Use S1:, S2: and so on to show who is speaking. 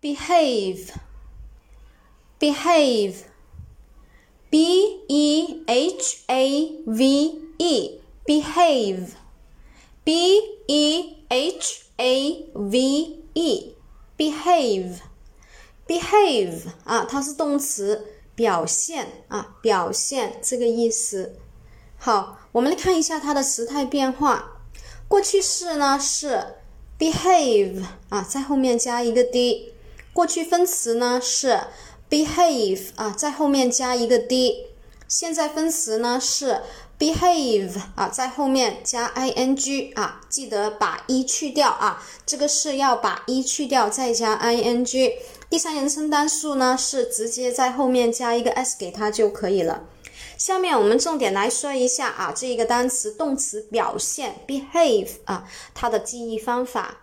S1: behave behave b e h a v e behave b e h a v e behave behave 啊，它是动词，表现啊，表现这个意思。好，我们来看一下它的时态变化。过去式呢是 behave 啊，在后面加一个 d。过去分词呢是 behave 啊，在后面加一个 d。现在分词呢是 behave 啊，在后面加 ing 啊，记得把一去掉啊，这个是要把一去掉再加 ing。第三人称单数呢是直接在后面加一个 s 给它就可以了。下面我们重点来说一下啊，这一个单词动词表现 behave 啊，它的记忆方法。